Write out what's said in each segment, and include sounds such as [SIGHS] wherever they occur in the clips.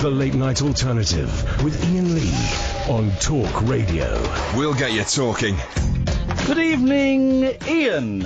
The Late Night Alternative with Iain Lee on Talk Radio. We'll get you talking. Good evening, Ian.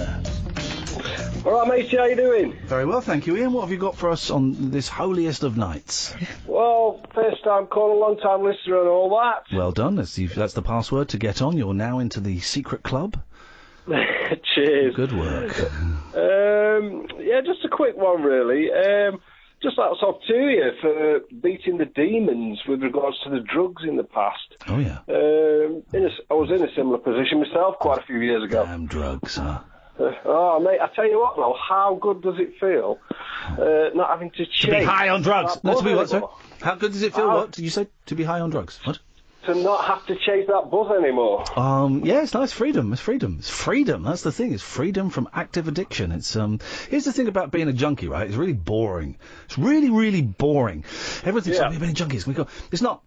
All right, matey, how you doing? Very well, thank you, Ian. What have you got for us on this holiest of nights? Well, first time caller, long time listener, and all that. Well done. That's the, that's the password to get on. You're now into the secret club. [LAUGHS] Cheers. Good work. [LAUGHS] Um, yeah, just a quick one, really. Um, just to you for beating the demons with regards to the drugs in the past. Oh yeah. Um, in a, I was in a similar position myself quite a few years ago. Damn drugs, huh? Uh, oh, mate, I tell you what, though, how good does it feel uh, not having to chase To be high on drugs. to be what, sir? How good does it feel? What did you say? To be high on drugs? What? To not have to chase that buzz anymore. Um, yeah, it's nice. Freedom. It's freedom. It's freedom. That's the thing. It's freedom from active addiction. It's um. Here's the thing about being a junkie, right? It's really boring. It's really, really boring. Everyone thinks, Yeah. oh, you've been a junkie. It's go. It's not.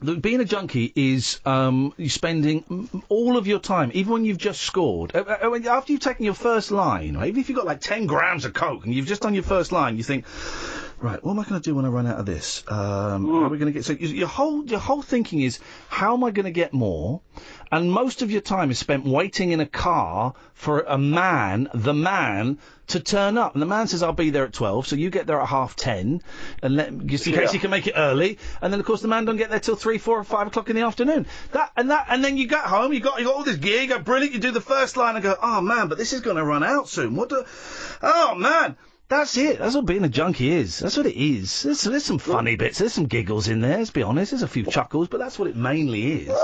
Look, being a junkie is um, you spending all of your time, even when you've just scored. uh, uh, After you've taken your first line, right, even if you've got like 10 grams of coke and you've just done your first line, you think, right, what am I going to do when I run out of this? Um, How are we going to get? So your whole your whole thinking is, how am I going to get more? And most of your time is spent waiting in a car for a man, the man, to turn up. And the man says, I'll be there at 12, so you get there at half 10, and let, just in case Yeah. you can make it early. And then, of course, the man don't get there till 3, 4, or 5 o'clock in the afternoon. That and that, and then you get home, you got, you got all this gear, you go, brilliant, you do the first line and go, oh man, but this is going to run out soon. What do, oh man. That's it. That's what being a junkie is. That's what it is. There's, there's some funny bits. There's some giggles in there. Let's be honest. There's a few chuckles, but that's what it mainly is. [SIGHS]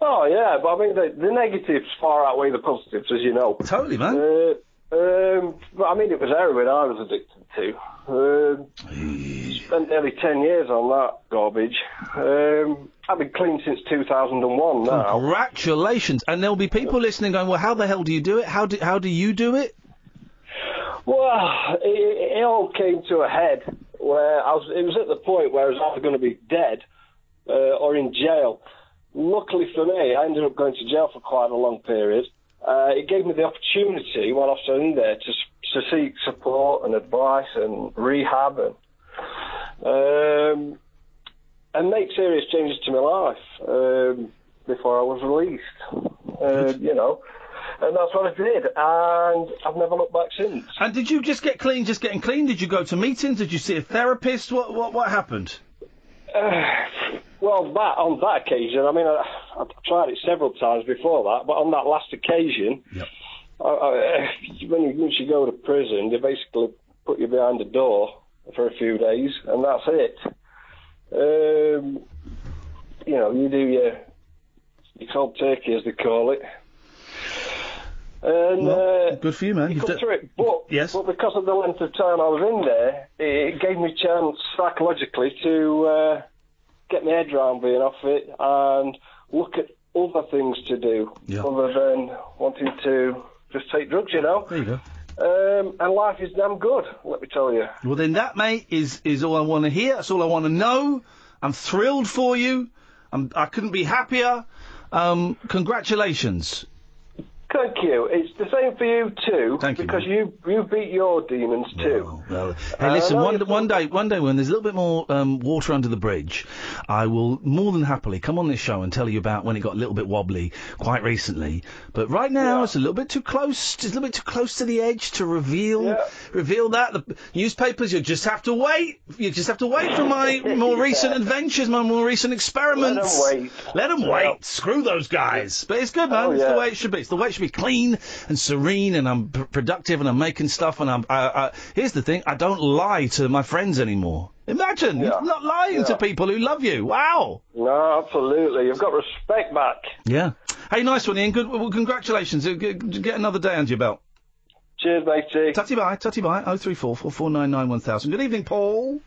Oh yeah, but I mean the, the negatives far outweigh the positives, as you know. Totally, man. Uh, um, but I mean, it was heroin I was addicted to. Um, spent nearly ten years on that garbage. Um, I've been clean since 2001 now. Congratulations. And there'll be people listening going, well, how the hell do you do it? How do, how do you do it? Well, it, it all came to a head where I was. It was at the point where I was either going to be dead uh, or in jail. Luckily for me, I ended up going to jail for quite a long period. Uh, it gave me the opportunity while I was in there to, to seek support and advice and rehab and um, and make serious changes to my life um, before I was released. Uh, you know, and that's what I did, and I've never looked back since. And did you just get clean, just getting clean? Did you go to meetings? Did you see a therapist? What what what happened? Uh, well, that on that occasion, I mean, I, I've tried it several times before that, but on that last occasion, I, I, when you once you go to prison, they basically put you behind a door for a few days, and that's it. Um, you know, you do your your cold turkey, as they call it. And uh, Good for you, man. you You've come through it, but Yes. but because of the length of time I was in there, it gave me a chance psychologically to uh, get my head round being off it and look at other things to do Yeah. other than wanting to just take drugs, you know. There you go. Um, and life is damn good, let me tell you. Well, then that, mate, is is all I want to hear. That's all I want to know. I'm thrilled for you. I'm, I couldn't be happier. Um, congratulations. Thank you. It's the same for you too, Thank you, because you you beat your demons too. Well, hey, listen. I know One, one day, one day when there's a little bit more um, water under the bridge, I will more than happily come on this show and tell you about when it got a little bit wobbly quite recently. But right now, it's a little bit too close. It's a little bit too close to the edge to reveal reveal that. The newspapers, you just have to wait. You just have to wait for my [LAUGHS] more recent adventures, my more recent experiments. Let 'em wait. Let 'em wait. Screw those guys. But it's good, man. Oh, it's the way it should be. It's the way it should be clean and serene, and I'm pr- productive, and I'm making stuff. And I'm. I, I, here's the thing: I don't lie to my friends anymore. Imagine Yeah. not lying to people who love you. Wow. No, absolutely. You've got respect back. Yeah. Hey, nice one, Ian. Good. Well, congratulations. Get, get another day under your belt. Cheers, matey. Tutty bye. Tutty bye. Oh three four four four nine nine one thousand. Good evening, Paul.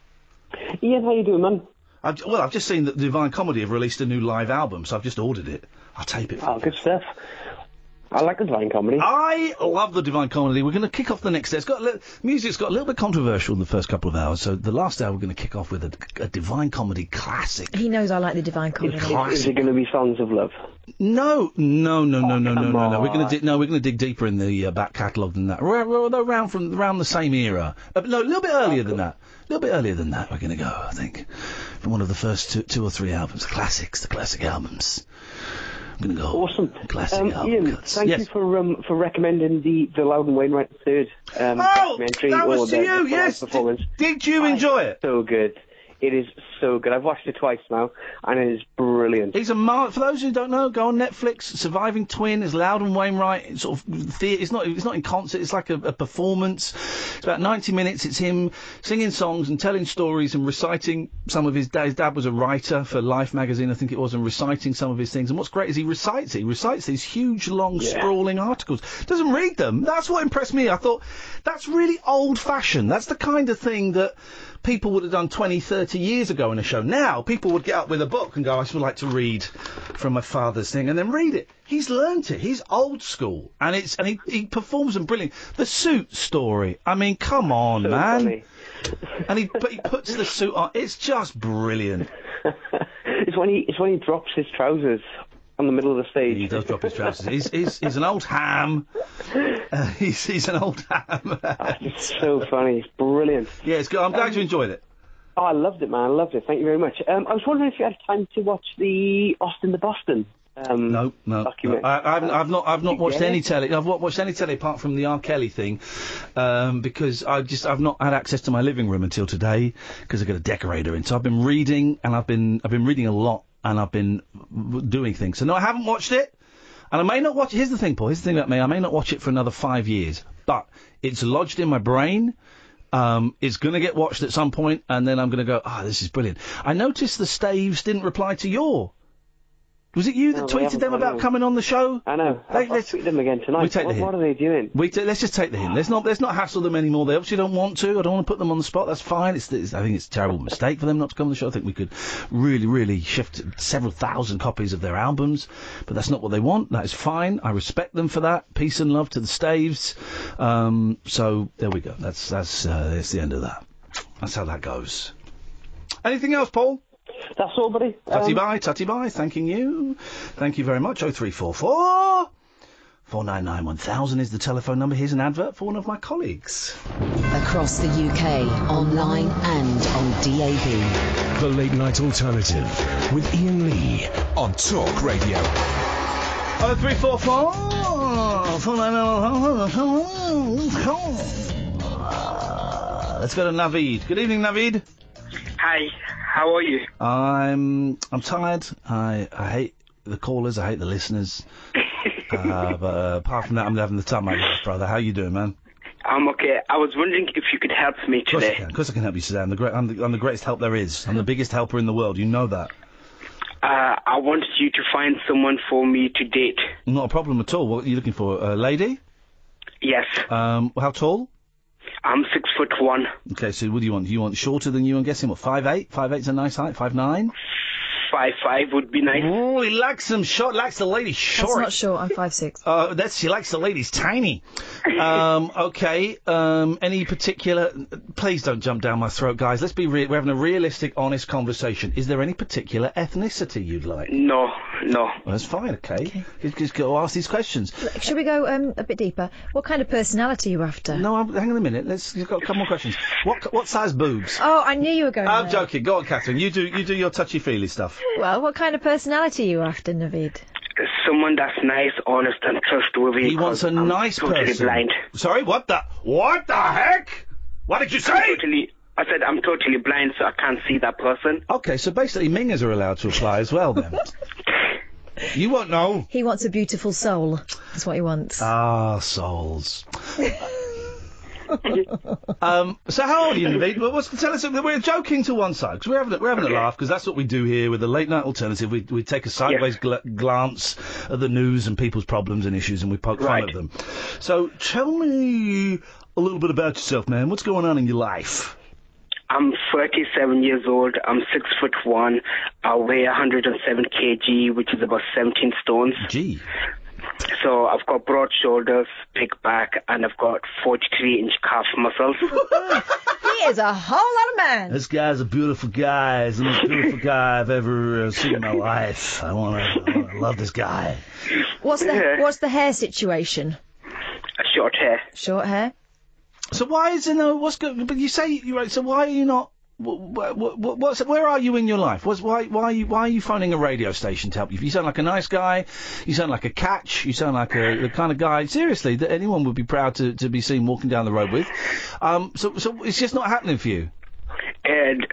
Iain, how you doing, man? I've, well, I've just seen that Divine Comedy have released a new live album, so I've just ordered it. I'll tape it. For Oh, good stuff. I like the Divine Comedy. I love the Divine Comedy. We're going to kick off the next day. It's got a li- music's got a little bit controversial in the first couple of hours. So the last hour we're going to kick off with a, a Divine Comedy classic. He knows I like the Divine Comedy. Is it going to be Songs of Love? No, no, no, no, no, no, no, no. We're going to di- no, we're going to dig deeper in the uh, back catalogue than that. We're, we're, we're around from around the same era. Uh, no, a little bit earlier than that. A little bit earlier than that. We're going to go. I think. from one of the first two, two or three albums, the classics, the classic albums. I'm gonna go Awesome. classic Um, album Iain, cuts. thank yes. you for um, for recommending the the Loudon Wainwright third um, Oh, documentary that was the, to the you. live Yes. performance. Did you enjoy it? So good. It is so good. I've watched it twice now, and it is brilliant. He's a mar- for those who don't know, go on Netflix. Surviving Twin is Loudon Wainwright. It's sort of theatre. It's not. It's not in concert. It's like a, a performance. It's about 90 minutes. It's him singing songs and telling stories and reciting some of his dad. His dad was a writer for Life magazine, I think it was, and reciting some of his things. And what's great is he recites. He recites these huge, long, sprawling articles. Doesn't read them. That's what impressed me. I thought that's really old-fashioned. That's the kind of thing that people would have done 20, 30 years ago in a show. Now, people would get up with a book and go, I would like to read from my father's thing, and then read it. He's learnt it. He's old school. And it's and he, he performs them brilliant. The suit story. I mean, come [LAUGHS] on, So man. funny. And he, but he puts the suit on. It's just brilliant. [LAUGHS] It's when he it's when he drops his trousers on the middle of the stage. He does drop his trousers. He's, he's, he's an old ham. [LAUGHS] Uh, he's, he's an old ham. It's so funny. It's brilliant. yeah, it's good. I'm glad you enjoyed it. Oh, I loved it, man. I loved it. Thank you very much. Um, I was wondering if you had time to watch the Austin to Boston. Um, No, no, no. I, I haven't, I've not, I've not watched any telly. I've not watched any telly apart from the R. Kelly thing, um, because I just, I've not had access to my living room until today because I've got a decorator in. So I've been reading, and I've been, I've been reading a lot, and I've been doing things. So no, I haven't watched it, and I may not watch. Here's the thing, Paul. Here's the thing about me. I may not watch it for another five years, but it's lodged in my brain. Um, it's going to get watched at some point, and then I'm going to go, ah, this is brilliant. I noticed the Staves didn't reply to your. Was it you that No, they tweeted them about coming on the show? I know. Let- I'll, I'll tweet them again tonight. we take the what, hint. what are they doing? We t- let's just take the hint. Let's not let's not hassle them anymore. They obviously don't want to. I don't want to put them on the spot. That's fine. It's, it's I think it's a terrible mistake for them not to come on the show. I think we could really really shift several thousand copies of their albums, but that's not what they want. That is fine. I respect them for that. Peace and love to the Staves. Um, so there we go. That's that's uh, that's the end of that. That's how that goes. Anything else, Paul? That's all, buddy. Tutty Um, bye, tutty bye. Thanking you. Thank you very much. Oh three four four. 499 1000 is the telephone number. Here's an advert for one of my colleagues. Across the UK, online and on DAB. The Late Night Alternative with Iain Lee on Talk Radio. Oh three four four. 499 Let's go to Navid. Good evening, Navid. Hi, how are you? I'm I'm tired. I I hate the callers. I hate the listeners. [LAUGHS] uh, but uh, apart from that, I'm having the time of my life, brother. How you doing, man? I'm okay. I was wondering if you could help me Of course I today. can. Of course I can help you, Suzanne. The great, I'm, the, I'm the greatest help there is. I'm the biggest helper in the world. You know that. Uh, I wanted you to find someone for me to date. Not a problem at all. What are you looking for? A lady? Yes, Um, how tall? I'm six foot one, Okay, so what do you want? Do you want shorter than you? I'm guessing what? Five eight? Five eight's a nice height. Five nine? Five five would be nice. Oh, he likes them short. Likes the lady That's short. not short. I'm five six. [LAUGHS] Uh, that's he likes the ladies tiny. Um, [LAUGHS] okay. Um, any particular? Please don't jump down my throat, guys. Let's be real. We're having a realistic, honest conversation. Is there any particular ethnicity you'd like? No, no. Well, that's fine. Okay. Just, just go ask these questions. Should we go um, a bit deeper? What kind of personality are you after? No, I'm, hang on a minute. Let's. You've got a couple more questions. What what size boobs? Oh, I knew you were going. To I'm there. joking. Go on, Catherine. You do you do your touchy feely stuff. Well, what kind of personality are you after, Navid? Someone that's nice, honest, and trustworthy. He wants a 'cause I'm nice totally person. blind. Sorry, what the what the heck? What did you I'm say? totally. I said I'm totally blind, so I can't see that person. Okay, so basically mingers are allowed to apply as well then. [LAUGHS] you won't know. He wants a beautiful soul. That's what he wants. Ah, souls. Um, so how old are you, Naveed? Well, what's, tell us, we're joking to one side, because we're having, a, we're having Okay. a laugh, because that's what we do here with the late night alternative. We, we take a sideways gl- glance at the news and people's problems and issues, and we poke fun at them. So tell me a little bit about yourself, man. What's going on in your life? I'm 37 years old. I'm six foot one. I weigh 107 kg, which is about 17 stones. Gee. So I've got broad shoulders, big back, and I've got 43 inch calf muscles. [LAUGHS] he is a whole lot of man. This guy's a beautiful guy. He's the most beautiful [LAUGHS] guy I've ever uh, seen in my life. I want to love this guy. What's the What's the hair situation? Short hair. Short hair. So why is there no? What's good? But you say you right. So why are you not? Where are you in your life? What's, why why are you why are you phoning a radio station to help you? You sound like a nice guy. You sound like a catch. You sound like a the kind of guy seriously that anyone would be proud to, to be seen walking down the road with. Um, so so it's just not happening for you. and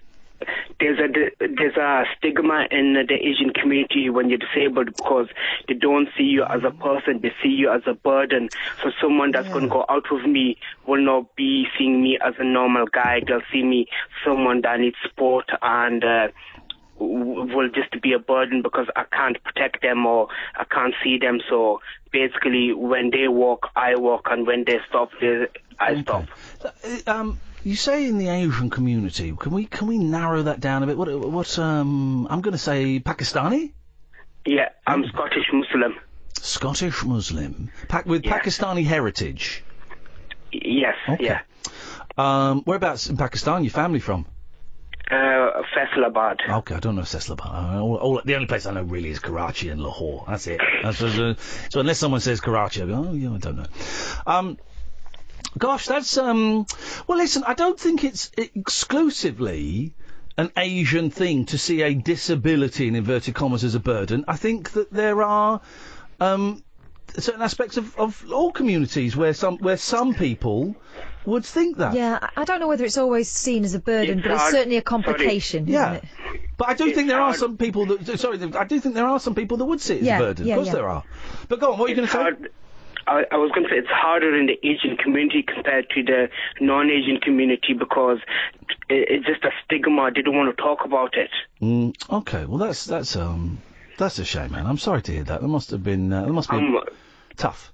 there's a there's a stigma in the Asian community when you're disabled because they don't see you as a person, they see you as a burden. So someone that's going to go out with me will not be seeing me as a normal guy. They'll see me someone that needs support and. Uh, will just be a burden because I can't protect them or I can't see them. So basically, when they walk, I walk, and when they stop, they, I stop. Uh, Um, you say in the Asian community. Can we can we narrow that down a bit? What what um I'm going to say Pakistani. Yeah, I'm Scottish Muslim. Scottish Muslim, pa- with Pakistani heritage. Yes, yeah. Um, whereabouts in Pakistan? Your family from? Uh, Faisalabad. Okay, I don't know Faisalabad. All, all, the only place I know really is Karachi and Lahore. That's it. That's, uh, so unless someone says Karachi, I go, oh yeah, I don't know. Um, gosh, that's um. Well, listen, I don't think it's exclusively an Asian thing to see a disability in inverted commas as a burden. I think that there are um certain aspects of, of all communities where some where some people would think that. Yeah, I- I don't know whether it's always seen as a burden, It's but it's hard- certainly a sorry. complication. Yeah. Isn't it? But I do think there are some people that. Sorry, I do think there are some people that would see it as Yeah, a burden. yeah, of course yeah. there are. But go on, what are you going to say? Hard- I, I was going to say it's harder in the Asian community compared to the non-Asian community because it, it's just a stigma. They don't want to talk about it. Mm, okay, well that's that's um that's a shame, man. I'm sorry to hear that. That must have been uh, that must have been Um, tough.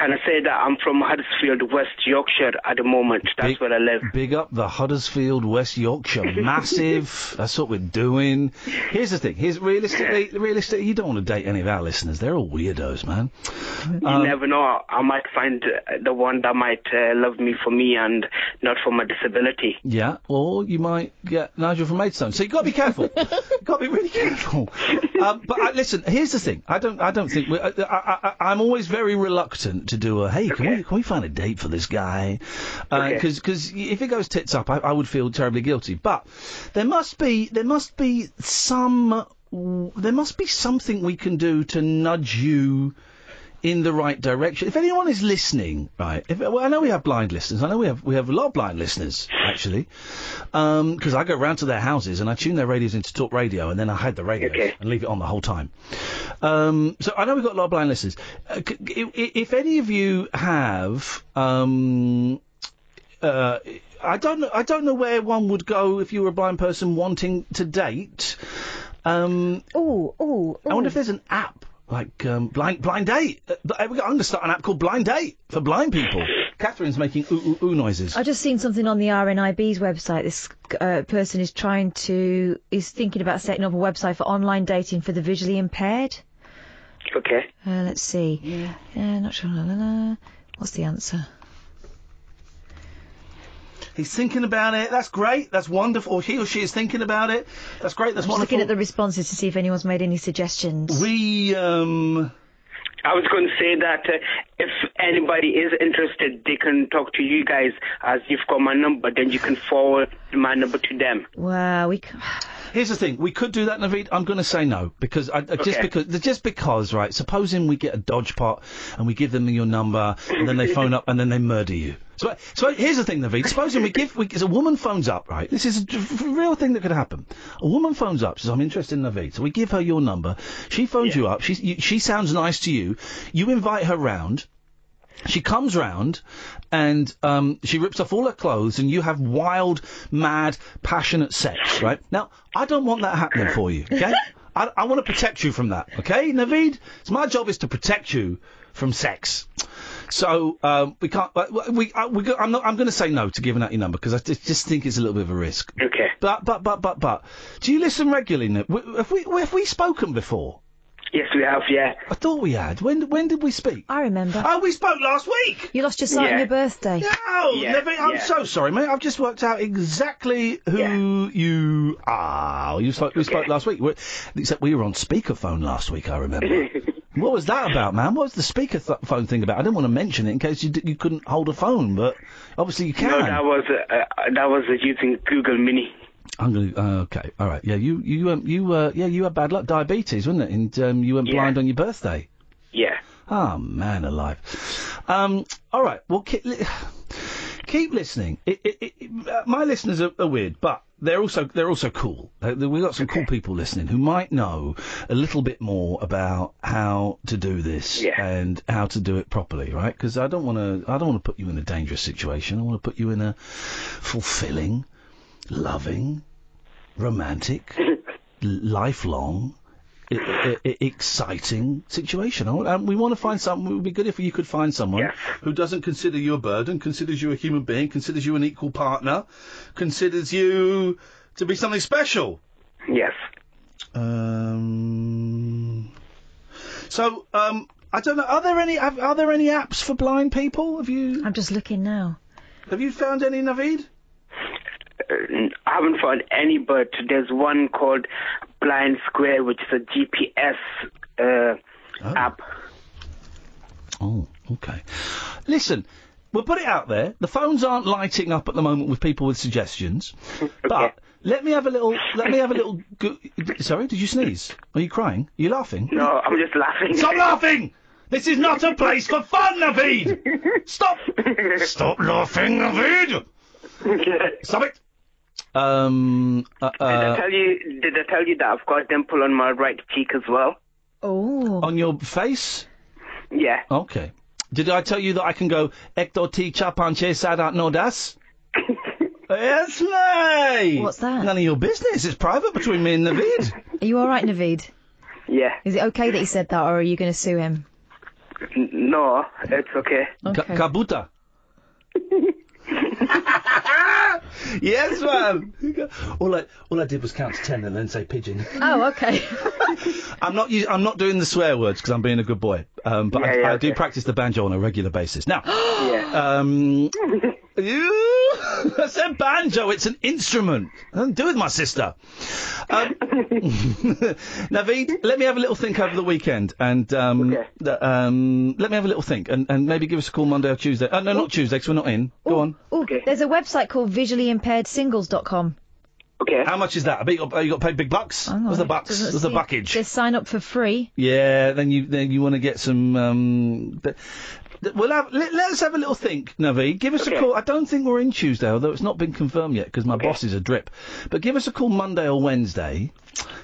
Can I say that I'm from Huddersfield, West Yorkshire at the moment? That's where I live. Big up the Huddersfield, West Yorkshire, [LAUGHS] massive. that's what we're doing. Here's the thing. Here's realistically, realistically, you don't want to date any of our listeners. They're all weirdos, man. You Um, never know. I might find uh, the one that might uh, love me for me and not for my disability. Yeah, or you might get Nigel from Maidstone. So you've got to be careful. [LAUGHS] you've got to be really careful. um, but I, listen, here's the thing. I don't. I don't think. We, I, I, I, I'm always very reluctant to do a. Hey, can we can we find a date for this guy? Uh, because if it goes tits up, I, I would feel terribly guilty. But there must be there must be some there must be something we can do to nudge you in the right direction. If anyone is listening, right? If, well, I know we have blind listeners. I know we have we have a lot of blind listeners actually, because I go round to their houses and I tune their radios into talk radio, and then I hide the radio and leave it on the whole time. Um, so I know we've got a lot of blind listeners. Uh, c- i- i- if any of you have. Um, uh, I don't know. I don't know where one would go if you were a blind person wanting to date. Um, oh, oh, I wonder if there's an app like um, blind blind date. Uh, I'm going to start an app called Blind Date for blind people. Catherine's making ooh ooh ooh noises. I just seen something on the RNIB's website. This uh, person is trying to is thinking about setting up a website for online dating for the visually impaired. Okay. Uh, let's see. Yeah. Uh, not sure. La, la, la. What's the answer? He's thinking about it. That's great. That's wonderful. He or she is thinking about it. That's great. That's I'm wonderful. looking at the responses to see if anyone's made any suggestions. We um. I was going to say that uh, if anybody is interested, they can talk to you guys as you've got my number. Then you can forward my number to them. Wow, we. [SIGHS] Here's the thing: we could do that, Naveed. I'm going to say no because I, just Okay. because just because, right? Supposing we get a dodge pot and we give them your number and then they [LAUGHS] phone up and then they murder you. So, so here's the thing, Naveed. Supposing we give, we, a woman phones up, right? This is a real thing that could happen. A woman phones up, says, "I'm interested in Naveed." So we give her your number. She phones you up. She you, she sounds nice to you. You invite her round. She comes round and um, she rips off all her clothes, and you have wild, mad, passionate sex, right? Now, I don't want that happening for you, okay? [LAUGHS] I, I want to protect you from that, okay, Naveed? So my job is to protect you from sex. So um, we can't. uh, We, uh, we go, I'm not. I'm going to say no to giving out your number because I just, just think it's a little bit of a risk. Okay. But but but but but, do you listen regularly? Have we have we spoken before? Yes, we have. Yeah. I thought we had. When when did we speak? I remember. Oh, we spoke last week. You lost your sight on Yeah. your birthday. No, Yeah, never, I'm yeah. so sorry, mate. I've just worked out exactly who you are. You spoke, we spoke last week. We- Except we were on speakerphone last week, I remember. [LAUGHS] what was that about, man? What was the speakerphone thing about? I didn't want to mention it in case you, d- you couldn't hold a phone, but obviously you can. No, that was uh, uh, that was uh, using Google Mini. I'm gonna. Uh, okay, all right. Yeah, you you um, you uh, yeah you had bad luck, diabetes, wasn't it? And um, you went Yeah. blind on your birthday. Yeah. Oh man, alive. Um, all right. Well, keep, li- keep listening. It, it, it, uh, my listeners are, are weird, but they're also they're also cool. Uh, We've got some cool people listening who might know a little bit more about how to do this Yeah. and how to do it properly, right? Because I don't want to I don't want to put you in a dangerous situation. I want to put you in a fulfilling, loving, romantic, l- [LAUGHS] lifelong i- i- i- exciting situation. And we want to find someone. It would be good if you could find someone Yes. who doesn't consider you a burden, considers you a human being, considers you an equal partner, considers you to be something special. Yes. Um. So, um, I don't know. Are there any? Have, are there any apps for blind people? Have you? I'm just looking now. Have you found any, Naveed? I haven't found any, but there's one called Blind Square, which is a GPS uh, app. Oh, okay. Listen, we'll put it out there. The phones aren't lighting up at the moment with people with suggestions, [LAUGHS] okay. but let me have a little. Let me have a little. Go- Sorry, did you sneeze? Are you crying? Are you laughing? No, I'm just laughing. Stop laughing! This is not a place for fun, Naveed! Stop! [LAUGHS] Stop laughing, Naveed! Stop it! Um. Uh, Did I uh, tell you? Did I tell you that I've got a dimple on my right cheek as well? Oh. on your face? Yeah. Okay. Did I tell you that I can go Ecto T Chapanche Sadat Nodas? [LAUGHS] yes, mate! What's that? None of your business. It's private between me and Naveed. Are you all right, Naveed? Yeah. Is it okay that he said that, or are you going to sue him? N- No, it's okay. Ka- Kabuta. [LAUGHS] [LAUGHS] yes, man. All I all I did was count to ten and then say pigeon. Oh, okay. [LAUGHS] I'm not us- I'm not doing the swear words because I'm being a good boy. Um, but I, Yeah, yeah, I do practice the banjo on a regular basis. Now, [GASPS] Yeah. um, [LAUGHS] you, [LAUGHS] I said banjo. It's an instrument. Nothing to do with my sister. Um, [LAUGHS] Naveed, let me have a little think over the weekend, and um, Okay. th- um, let me have a little think, and, and maybe give us a call Monday or Tuesday. Uh, no, not Tuesday, because we're not in. Go on. Oh, Okay. there's a website called visuallyimpairedsingles.com. Okay. How much is that? I bet you got, you got paid big bucks. Hang What's on, the bucks? doesn't What's the buckage? Just sign up for free. Yeah, then you then you want to get some. Um, th- th- we'll have let, let us have a little think, Navi. Give us a call. I don't think we're in Tuesday, although it's not been confirmed yet because my boss is a drip. But give us a call Monday or Wednesday,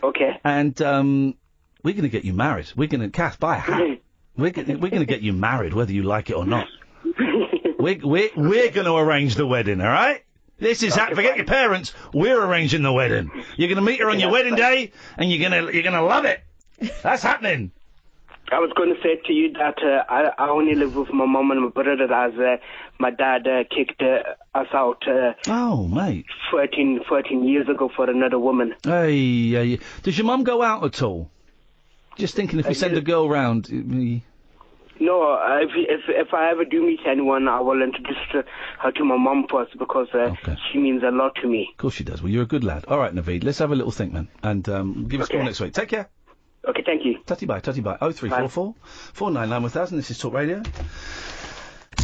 Okay. and um, we're going to get you married. We're going to Kath buy a hat. [LAUGHS] We're gonna, we're going to get you married, whether you like it or not. [LAUGHS] We're we're, we're going to arrange the wedding. All right. This is ha- forget your parents. We're arranging the wedding. You're going to meet her on your wedding day, and you're gonna you're gonna love it. That's happening. I was going to say to you that uh, I, I only live with my mum and my brother as uh, my dad uh, kicked uh, us out uh, Oh, mate. 14, 14 years ago for another woman. Hey, hey, does your mum go out at all? Just thinking, if we I send a girl round, uh, No, uh, if, if if I ever do meet anyone, I will introduce uh, her to my mum first because uh, Okay. she means a lot to me. of course she does. Well, you're a good lad. All right, Naveed, let's have a little think, man, and um, give us a call next week. Take care. Okay, thank you. Tutty bye, tutty bye. Oh three four four four nine nine one thousand. This is Talk Radio.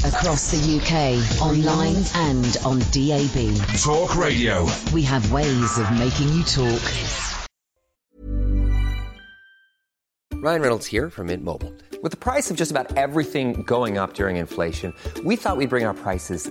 Across the UK, online and on DAB. Talk Radio. We have ways of making you talk. Ryan Reynolds here from Mint Mobile. With the price of just about everything going up during inflation, we thought we'd bring our prices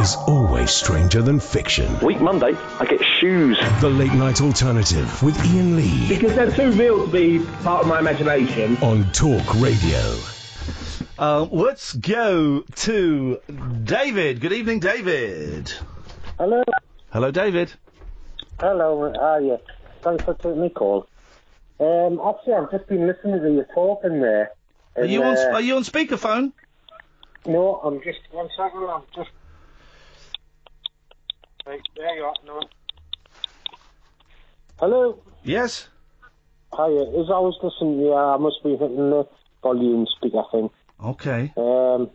is always stranger than fiction. Week Monday, I get shoes. The Late Night Alternative with Iain Lee Because they're too real to be part of my imagination. on Talk Radio. Uh, let's go to David. Good evening, David. Hello. Hello, David. Hello, how are you? Thanks for taking my call. Um, actually, I've just been listening to you talking there. Are you on? uh, Are you on speakerphone? No, I'm just one second. I'm just. Right, there you are. No. Hello. Yes. Hi, As I was listening, yeah, I must be hitting the volume speaker thing. Okay. Um,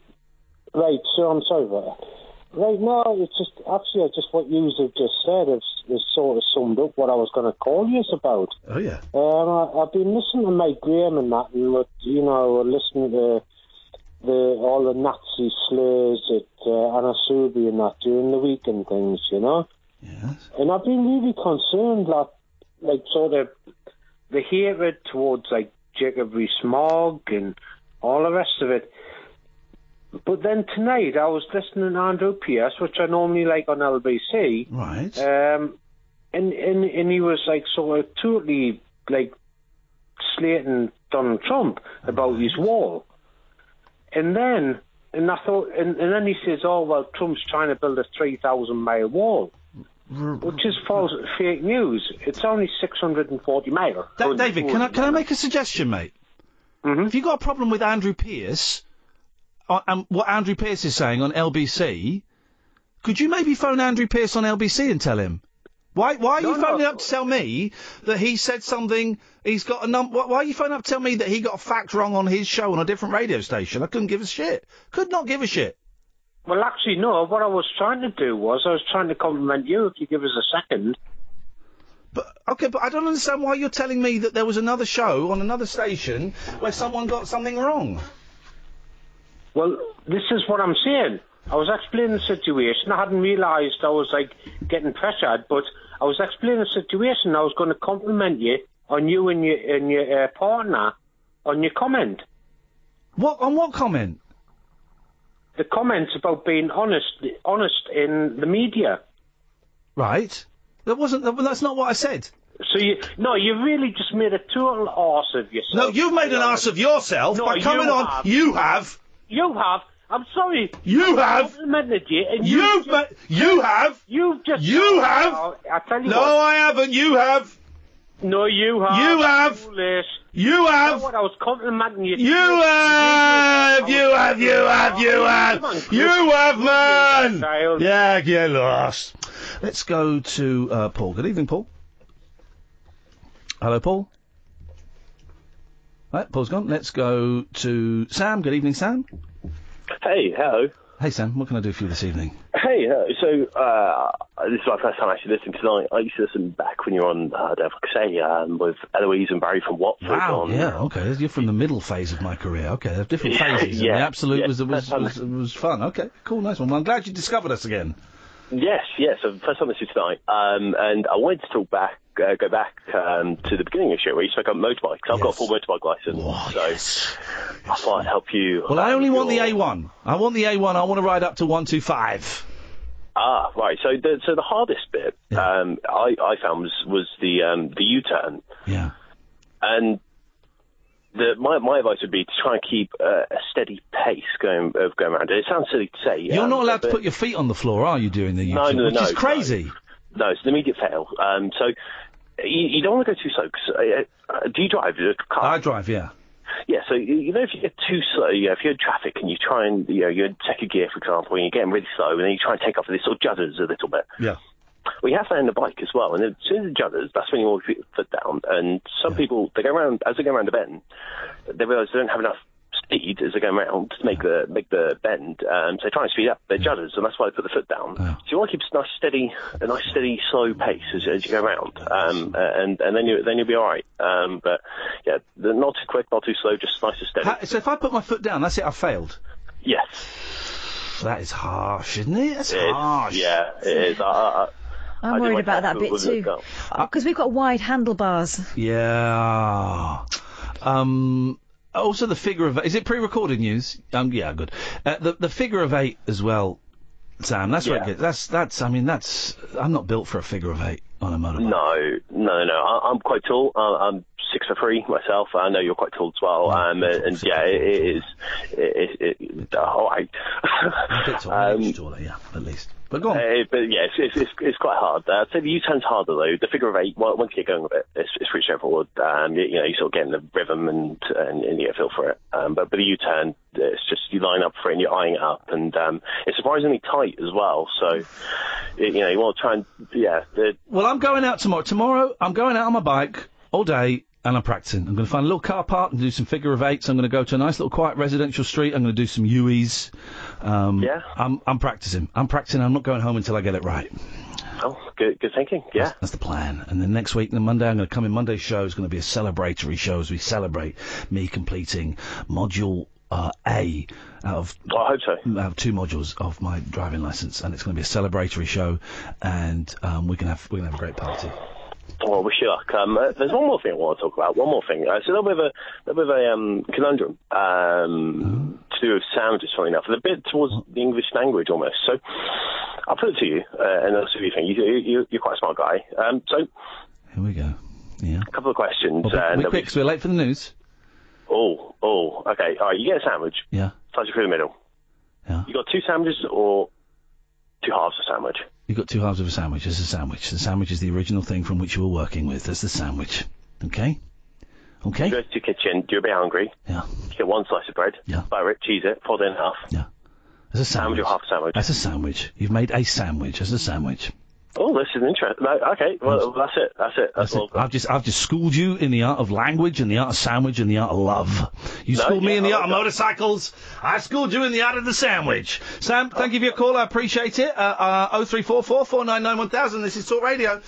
right. So I'm sorry about that. Right now, it's just actually just what you have just said has, has sort of summed up what I was going to call you about. Oh yeah. Um, I, I've been listening to Mike Graham and that, and what- you know, listening to the all the Nazi slurs at uh, Anna Soubry and that during the week and things, you know. Yes. And I've been really concerned, like, like sort of the hatred towards like Jacob Rees-Mogg and all the rest of it. But then tonight I was listening to Andrew Pierce, which I normally like on LBC. Right. Um, and, and and he was like sort of totally like slating Donald Trump about his wall. And then and I thought and, and then he says, Oh well Trump's trying to build a three thousand mile wall. Which is false fake news. It's only six hundred and forty miles. Da- David, can I can I make a suggestion, mate? Mm-hmm. If you've got a problem with Andrew Pierce uh, and what Andrew Pierce is saying on LBC, could you maybe phone Andrew Pierce on LBC and tell him? Why why are you phoning up to tell me that he said something? He's got a num. Why, why are you phoning up to tell me that he got a fact wrong on his show on a different radio station? I couldn't give a shit. Could not give a shit. Well, actually, no. What I was trying to do was I was trying to compliment you. If you give us a second. But Okay, but I don't understand why you're telling me that there was another show on another station where someone got something wrong. Well, this is what I'm saying. I was explaining the situation. I hadn't realised I was like getting pressured, but I was explaining the situation. I was going to compliment you on you and your and your uh, partner on your comment. What on what comment? The comments about being honest, honest in the media. Right. That wasn't. that- That's not what I said. So you no, you really just made a total arse of yourself. No, you've made an arse of yourself No, by you coming on. have. You have. You have. I'm sorry. You have. you, You've you ma- you have. You've just. You have. I tell you No, what. I haven't. You have. No, you have. You have. Foolish. You have. know what? I was complimenting you. You have. You have. You have. You have. You have, man. Yeah, get lost. Let's go to uh, Paul. Good evening, Paul. Hello, Paul. Right, Paul's gone. Let's go to Sam. Good evening, Sam. Hey, hello. Hey, Sam. What can I do for you this evening? Hey, uh, so uh, this is my first time actually listening tonight. I used to listen back when you were on, uh, Devil say, um, with Eloise and Barry from Watford. Wow. on, Yeah. Okay. You're from the middle phase of my career. Okay. Different [LAUGHS] phases. and yeah, the absolute yeah. was, was, was was fun. Okay. Cool. Nice one. Well, I'm glad you discovered us again. Yes, yes. So first time listening tonight, um, and I wanted to talk back, uh, go back um, to the beginning of the show where you spoke about motorbikes. I've got a full motorbike license, so I thought I'd help you. Well, I only want the A1. I want the A1. I want to ride up to one two five. Ah, right. So the so the hardest bit um, I I found was was the um, the U-turn. Yeah. And the my my advice would be to try and keep uh, a steady pace going of going around. It sounds silly to say. You're um, not allowed to put your feet on the floor, are you, during the No, U-turn? no, Which no, is crazy. No, it's an immediate fail. Um, so you, you don't want to go too slow. 'cause, uh, uh, do you drive a car? I drive, yeah. Yeah, so you you know if you get too slow, you know, if you're in traffic and you try and you know you're in second gear, for example, and you're getting really slow, and then you try and take off, and it sort of judders a little bit. Yeah. Well, you have that in the bike as well, and as soon as it judders, that's when you want to put your foot down. And some people, they go around as they go around the bend, they realise they don't have enough speed as they go around to make the make the bend. Um, so they try and speed up, they judders, and that's why they put the foot down. So you want to keep a nice steady, a nice steady, slow pace as, as you go around, um, uh, and and then you then you'll be all right. Um, but yeah, not too quick, not too slow, just nice and steady. Ha- so if I put my foot down, that's it. I failed. Yes. That is harsh, isn't it? That's harsh. Yeah, it is. I, I, I'm worried about that best bit with- with too. Because we've got wide handlebars. Yeah. Um. Also, the figure of is it pre-recorded news? Um. Yeah, good. Uh, the the figure of eight as well. Sam. That's where Yeah. it gets. That's that's. I mean, that's. I'm not built for a figure of eight on a motorbike. No, no, no. I, I'm quite tall. I, I'm six foot three myself. I know you're quite tall as well. Um, and, and yeah, it, it is. It, it, it, all right. A bit taller, an inch taller, yeah, at least. But go on. Uh, but yeah, it's, it's, it's, it's quite hard. Uh, I'd say the U-turn's harder though. The figure of eight, once you get going with it, it's, it's pretty straightforward. Um, you, you know, you sort of get in the rhythm and, and, and you get a feel for it. Um, but, but the U-turn, it's just you line up for it and you're eyeing it up, and um, it's surprisingly tight as well. So, you know, you want to try and yeah. The, Well, I'm going out tomorrow. Tomorrow, I'm going out on my bike all day and I'm practicing. I'm going to find a little car park and do some figure of eights. I'm going to go to a nice little quiet residential street. I'm going to do some UEs. Um, Yeah. I'm, I'm practicing. I'm practicing. I'm not going home until I get it right. oh, good, good thinking. Yeah. That's, that's the plan. And then next week, the Monday, I'm going to come in. Monday's show is going to be a celebratory show as we celebrate me completing module uh, A out of I hope so. out of two modules of my driving license, and it's going to be a celebratory show, and um, we can have we can have a great party. Well, wish you luck. Um, uh, there's one more thing I want to talk about. One more thing. Uh, it's a little bit of a, little bit of a um, conundrum um, to do with sandwiches, funny enough. A bit towards the English language almost. So I'll put it to you, uh, and I'll see what you think. You, you, you're quite a smart guy. Um, so Here we go. Yeah. a couple of questions. Well, uh, and we then we- quick, 'cause we're late for the news. Oh, oh, okay. All right, you get a sandwich. Yeah. Slice it through the middle. Yeah. You got two sandwiches or two halves of a sandwich? You've got two halves of a sandwich. There's a sandwich. The sandwich is the original thing from which you were working with. There's the sandwich. Okay? Okay? You go to the kitchen, do you're a bit hungry. Yeah. You get one slice of bread. Yeah. Butter it, cheese it, fold it in half. Yeah. There's a Sandwich sandwich. or half sandwich? That's a sandwich. You've made a sandwich. That's a sandwich. Oh, this is interesting. Okay, well, that's it. That's it. That's, That's all. it. I've just I've just schooled you in the art of language and the art of sandwich and the art of love. You No, schooled me yeah, in the I art of like motorcycles. I schooled you in the art of the sandwich. Sam, thank you for your call. I appreciate it. Uh, uh, 0344 499 1000. This is Talk Radio.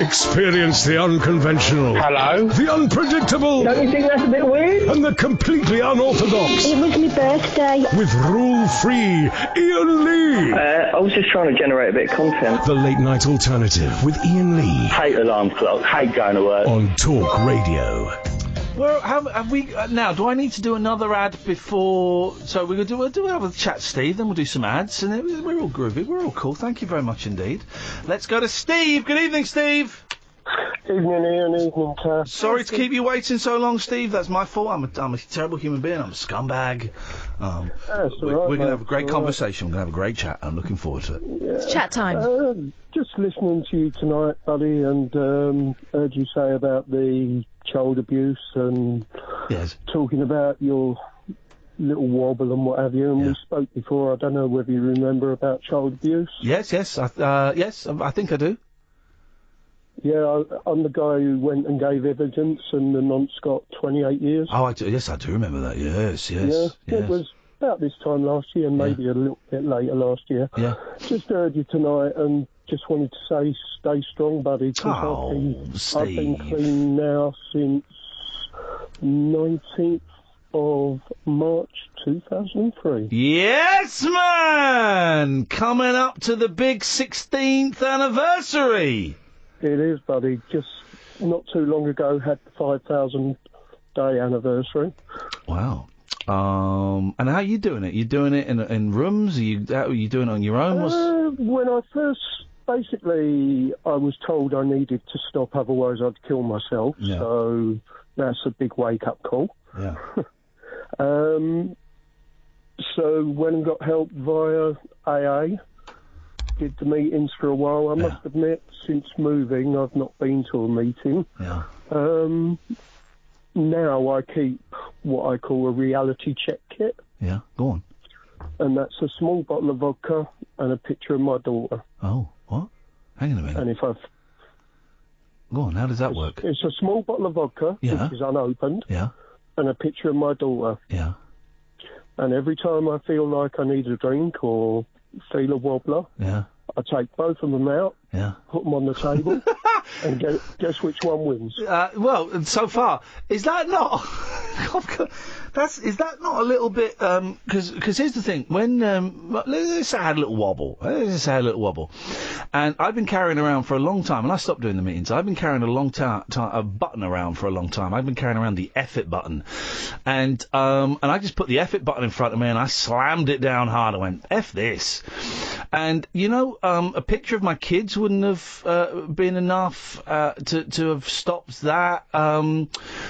Experience the unconventional. Hello? The unpredictable. Don't you think that's a bit weird? And the completely unorthodox. It was my birthday. With rule free Iain Lee. Uh, I was just trying to generate a bit of content. The late night alternative with Iain Lee. Hate alarm clock, hate going to work. On Talk Radio. Well, have, have we uh, now? Do I need to do another ad before? So we're gonna do we'll do another chat, Steve. Then we'll do some ads, and then we're all groovy. We're all cool. Thank you very much indeed. Let's go to Steve. Good evening, Steve. Evening, Iain. Evening, Cass. Sorry to keep you waiting so long, Steve. That's my fault. I'm a, I'm a terrible human being. I'm a scumbag. Um, That's we, all right, we're gonna have a great It's all right. conversation. We're gonna have a great chat. I'm looking forward to it. It's chat time. Uh, just listening to you tonight, buddy, and um, heard you say about the child abuse and Yes. talking about your little wobble and what have you. And we spoke before. I don't know whether you remember about child abuse. Yes, yes, I, uh, yes. I I think I do. Yeah, I'm the guy who went and gave evidence, and the nonce got 28 years. Oh, I do. Yes, I do remember that. Yes, yes, yeah, yes. it was about this time last year, maybe a little bit later last year. Yeah. Just heard you tonight and just wanted to say stay strong, buddy. Oh, I've, been, I've been clean now since 19th of March 2003. Yes, man! Coming up to the big 16th anniversary. It is, buddy. Just not too long ago had the 5,000 day anniversary. Wow. Um, and how are you doing it? You doing it in in rooms? Are you are you doing it on your own? Uh, when I first, basically, I was told I needed to stop, otherwise I'd kill myself. Yeah. So that's a big wake-up call. Yeah. [LAUGHS] Um, so went and got help via AA. Did the meetings for a while. I must admit, since moving, I've not been to a meeting. Yeah. Um, now I keep what I call a reality check kit, Yeah. Go on. and that's a small bottle of vodka and a picture of my daughter. Oh, what? Hang on a minute. And if I've Go on. How does that work? It's a small bottle of vodka, Yeah. which is unopened, Yeah. and a picture of my daughter. Yeah. And every time I feel like I need a drink or feel a wobbler, Yeah. I take both of them out, Yeah. put them on the table, [LAUGHS] and guess, guess which one wins. Uh, well, so far, is that not? [LAUGHS] That's is that not a little bit? Because because here's the thing. When um, let's say I had a little wobble. Let's say I had a little wobble, and I've been carrying around for a long time, and I stopped doing the meetings. I've been carrying a long time a button around for a long time. I've been carrying around the it button, and um, and I just put the it button in front of me, and I slammed it down hard. I went F this, and you know, um, a picture of my kids wouldn't have uh, been enough uh, to to have stopped that. Um,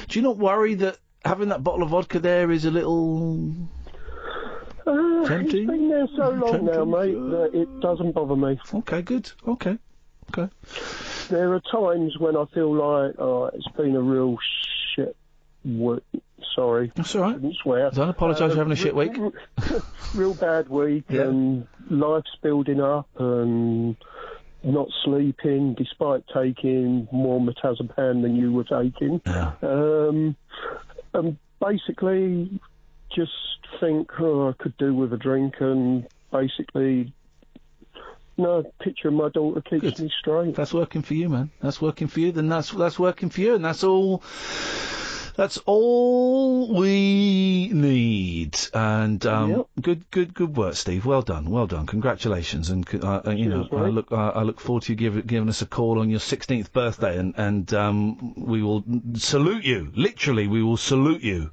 do you not worry that having that bottle of vodka there is a little Uh, Tempting? It's been there so long now, Tempting, mate, that it doesn't bother me. Okay, good. Okay. Okay. There are times when I feel like, oh, it's been a real shit week. Sorry. That's all right. Didn't swear. Don't apologise for having a shit week. [LAUGHS] real bad week, Yeah. and life's building up, and not sleeping despite taking more metazepam than you were taking. Um, and basically, just think, oh, I could do with a drink, and basically, no picture of my daughter keeps me straight. That's working for you, man. That's working for you. Then that's that's working for you, and that's all. That's all we need. And um, good, good, good work, Steve. Well done, well done. Congratulations, and uh, uh, you know, I look, I look forward to you give, giving us a call on your 16th birthday, and and um, we will salute you. Literally, we will salute you.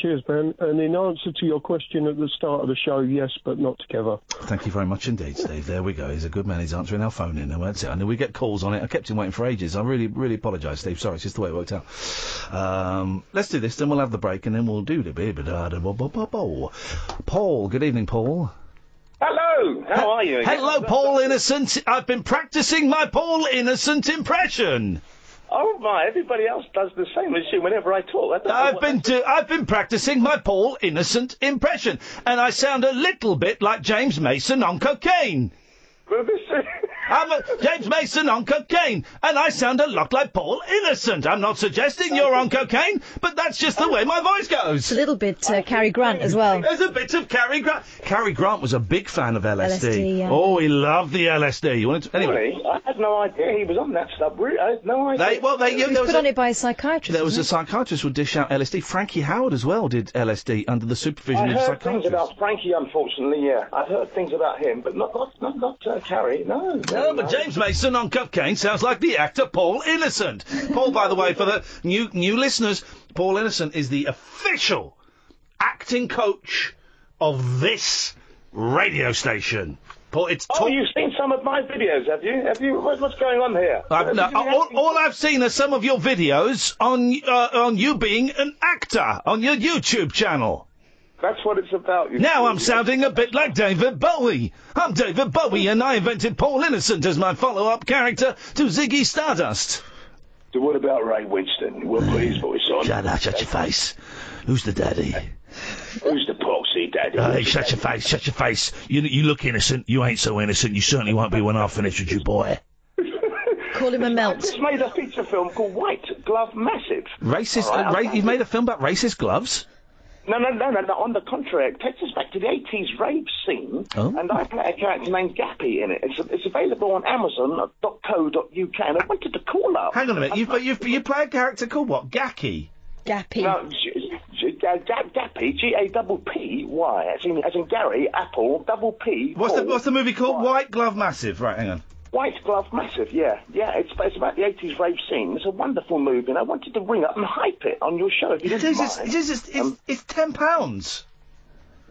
Cheers, Ben. And in answer to your question at the start of the show, yes, but not together. Thank you very much indeed, Steve. There we go. He's a good man. He's answering our phone in. And that's it. I know we get calls on it. I kept him waiting for ages. I really, really apologise, Steve. Sorry, it's just the way it worked out. Um, let's do this, then we'll have the break, and then we'll do the bit. Paul, good evening, Paul. Hello, how are you? Hello, Paul Innocent. I've been practicing my Paul Innocent impression. Oh my! Everybody else does the same as you. Whenever I talk, I what- been do- I've been practicing my Paul Innocent impression, and I sound a little bit like James Mason on cocaine. [LAUGHS] I'm a, James Mason on cocaine, and I sound a lot like Paul Innocent. I'm not suggesting you're on cocaine, but that's just the way my voice goes. It's a little bit uh, Cary Grant as well. There's a bit of Cary Grant. Cary Grant was a big fan of LSD. LSD, yeah. Oh, he loved the LSD. You wanted to, anyway. Really? I had no idea he was on that stuff. I had no idea. They, well, they, He was there was put a, on it by a psychiatrist. there was a wasn't psychiatrist would dish out LSD. Frankie Howerd as well did LSD under the supervision I of a psychiatrist. I heard things about Frankie, unfortunately. Yeah, I've heard things about him, but not not not, not uh, Cary. No, No, but James Mason on cocaine sounds like the actor Paul Innocent. Paul, by the way, for the new new listeners, Paul Innocent is the official acting coach of this radio station. Paul, it's Oh, you've seen some of my videos, have you? Have you? What, what's going on here? I've, no, all, all I've seen are some of your videos on uh, on you being an actor on your YouTube channel. That's what it's about. You Now I'm sounding a bit like David Bowie. I'm David Bowie, and I invented Paul Innocent as my follow-up character to Ziggy Stardust. So what about Ray Winstone? We'll put his voice on. Shut up, shut your face. Who's the daddy? Who's the poxy daddy? Hey, shut your face, shut your face. You, you look innocent. You ain't so innocent. You certainly won't be when I finish with you, boy. Call him a melt. just made a feature film called White Glove Massive. Racist. All right, uh, ra- I'll- you've made a film about racist gloves. No, no, no, no, no. On the contrary, it takes us back to the 80s rave scene, Oh. and I play a character named Gappy in it. It's, it's available on Amazon.co.uk, and I wanted to call up. Hang on a minute. you've, you you play a character called what? Gacky. Gappy. No, G- G- G- Gappy, G A double P Y, as in as in Gary Apple double P. What's the what's the movie called? White Glove Massive. Right, hang on. White Glove Massive, yeah, yeah. It's, it's about the 80s rave scene. It's a wonderful movie, and I wanted to ring up and hype it on your show if you It didn't it's, mind. it is it's, it's, it's ten pounds.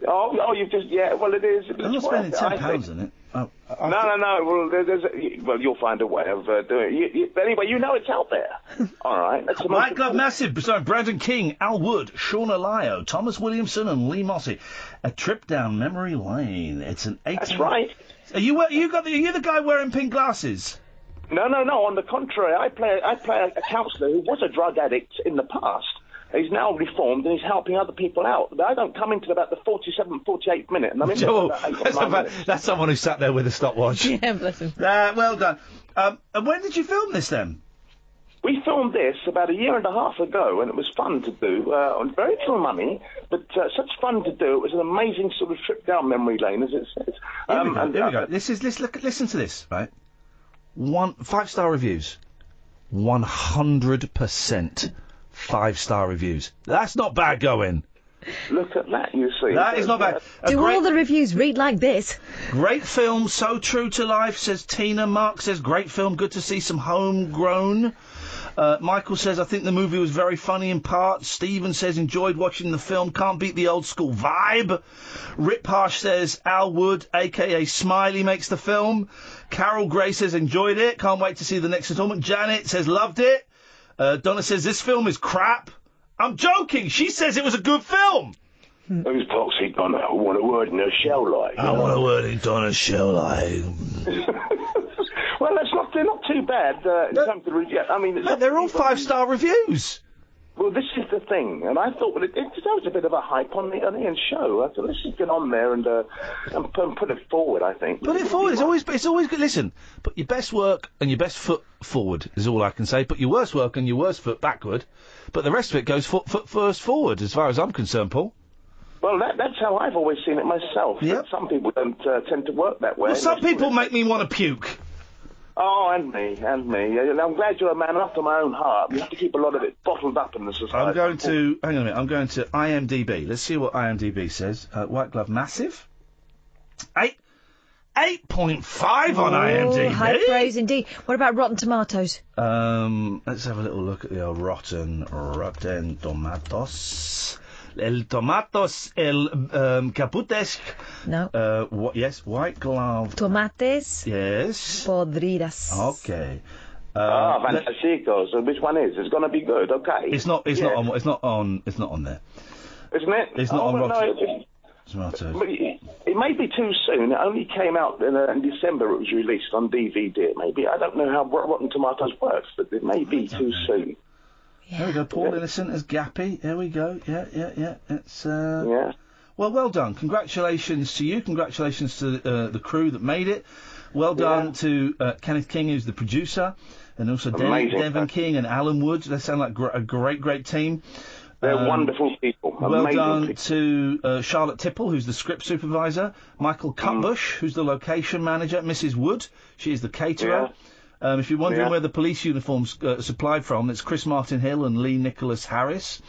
Oh, oh, you've just yeah. Well, it is. I'm not spending it, I ten think. pounds on it. Oh, No, no, no. Well, there's a, well, you'll find a way of uh, doing it. You, you, but anyway, you know it's out there. [LAUGHS] All right. White Glove Massive, starring Brandon King, Al Wood, Sean Alayo, Thomas Williamson, and Lee Mossy. A trip down memory lane. It's an 18... That's right. Are you we- you got the, are you the guy wearing pink glasses? No, no, no. On the contrary, I play I play a, a counsellor who was a drug addict in the past. He's now reformed and he's helping other people out. But I don't come into about the 47th, 48th minute, and I'm in [LAUGHS] Oh, for about eight or that's, about- that's someone who sat there with a stopwatch. [LAUGHS] Yeah, bless him. Uh, well done. Um, and when did you film this then? We filmed this about a year and a half ago, and it was fun to do. Uh, on very little money, but uh, such fun to do. It was an amazing sort of trip down memory lane, as it says. Here Um, we go. and, Here we uh. This is listen, look, listen to this, right? One five star reviews, one hundred percent five star reviews. That's not bad going. Look at that, you see. That is not bad. A Do great- all the reviews read like this? Great film, so true to life, says Tina. Mark says, great film, good to see some homegrown. Uh, Michael says, I think the movie was very funny in parts. Stephen says, enjoyed watching the film, can't beat the old school vibe. Rip Harsh says, Al Wood, aka Smiley, makes the film. Carol Gray says, enjoyed it, can't wait to see the next installment. Janet says, loved it. Uh, Donna says, this film is crap. I'm joking, she says it was a good film. Who's Poxy Donna? I want a word in her shell like. I want a word in Donna's shell, like. [LAUGHS] Well, that's not they're not too bad uh, in terms of review. I mean, it's they're all five star reviews. Well, this is the thing, and I thought well, it, it, a bit of a hype on the on Iain's show. I thought let's just get on there and uh, and, put, and put it forward. I think. Put it forward. It's always it's always good. Listen, put your best work and your best foot forward is all I can say. Put your worst work and your worst foot backward, but the rest of it goes foot, foot first forward, as far as I'm concerned, Paul. Well, that, that's how I've always seen it myself. But Some people don't uh, tend to work that way. Well, some people make me want to puke. Oh, and me, and me. And I'm glad you're a man after my own heart. We have to keep a lot of it bottled up in the society. I'm going to hang on a minute. I'm going to IMDb. Let's see what IMDb says. Uh, White Glove Massive. Eight. 8.5 on Oh, IMDb. High praise indeed. What about Rotten Tomatoes? Um, let's have a little look at the old Rotten Rotten Tomatoes. El tomatos, el um, caputes. No. Uh, what? Yes, white glove. Tomates Yes. podridas. Okay. Uh, Ah, let- Fantastico. So which one is? It's going to be good. Okay. it's not. It's Yeah. not on. It's not on. It's not on there. Isn't it? It's not oh, on well, Rotten No, it, Tomatoes. it, it may be too soon. It only came out in, uh, in December. It was released on DVD. Maybe I don't know how Rot- Rotten Tomatoes works, but it may be too soon. There we go. Paul Innocent as Gappy. There we go. Yeah, yeah, yeah. It's. Uh, yeah. Well, well done. Congratulations to you. Congratulations to uh, the crew that made it. Well done to uh, Kenneth King, who's the producer, and also Amazing. Devon King and Alan Woods. They sound like gr- a great, great team. They're Um, wonderful people. Well done people. to uh, Charlotte Tipple, who's the script supervisor, Michael Mm. Who's the location manager, Mrs. Wood, she is the caterer. Um, if you're wondering Yeah. where the police uniforms uh, supplied from, it's Chris Martin Hill and Lee Nicholas Harris.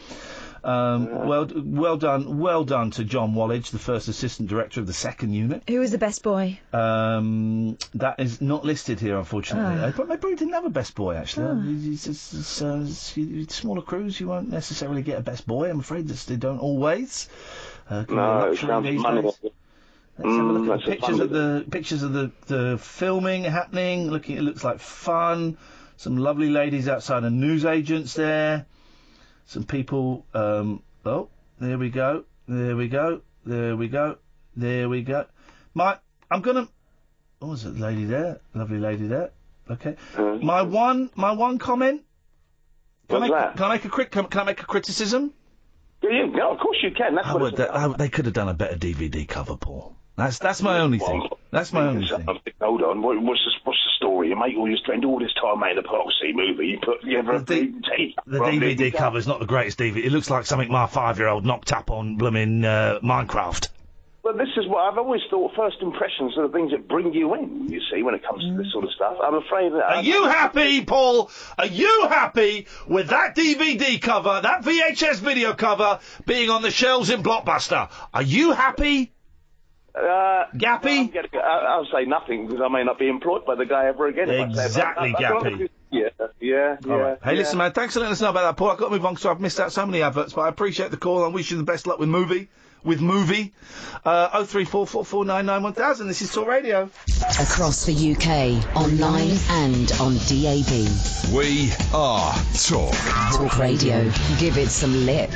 Um, Well, well done, well done to John Wallage, the first assistant director of the second unit. Who was the best boy? Um, that is not listed here, unfortunately. Ah. Uh, but they probably didn't have a best boy, actually. Ah. Uh, it's- it's- it's, uh, it's- smaller crews, you won't necessarily get a best boy. I'm afraid that they don't always. Uh, can be a No, it luxury sounds money. Let's have a Mm, look at the pictures of the pictures of the, the filming happening. Looking, it looks like fun. Some lovely ladies outside and newsagents there. Some people. Um, oh, there we go. There we go. There we go. There we go. My, I'm gonna. Oh, was it lady there? Lovely lady there. Okay. My one, my one comment. Can I What's make, that? Can I make a crit? Can, can I make a criticism? Yeah, yeah, of course you can. That's I what would, it's I- they could have done a better DVD cover, Paul. That's that's my only thing. That's my only thing. Hold on, what, what's the what's the story? You make all you spend all this time making a proxy movie. You put together a DVD. The DVD cover's not the greatest DVD. It looks like something my five-year-old knocked up on blooming uh, Minecraft. Well, this is what I've always thought. First impressions are the things that bring you in. You see, when it comes to this sort of stuff, I'm afraid that. Are you happy, Paul? Are you happy with that DVD cover, that VHS video cover, being on the shelves in Blockbuster? Are you happy? Uh, Gappy? I'm getting- I- I'll say nothing because I may not be employed by the guy ever again. if I say that. Exactly, I- I- I Gappy. Yeah, yeah, yeah. All right. Hey, yeah. listen, man. Thanks for letting us know about that, Paul. I've got to move on because I've missed out so many adverts, but I appreciate the call. I wish you the best luck with movie. With movie. Uh, 03444991000. This is Talk Radio. Across the UK, online and on DAB. We are Talk. Talk Radio. Give it some lip.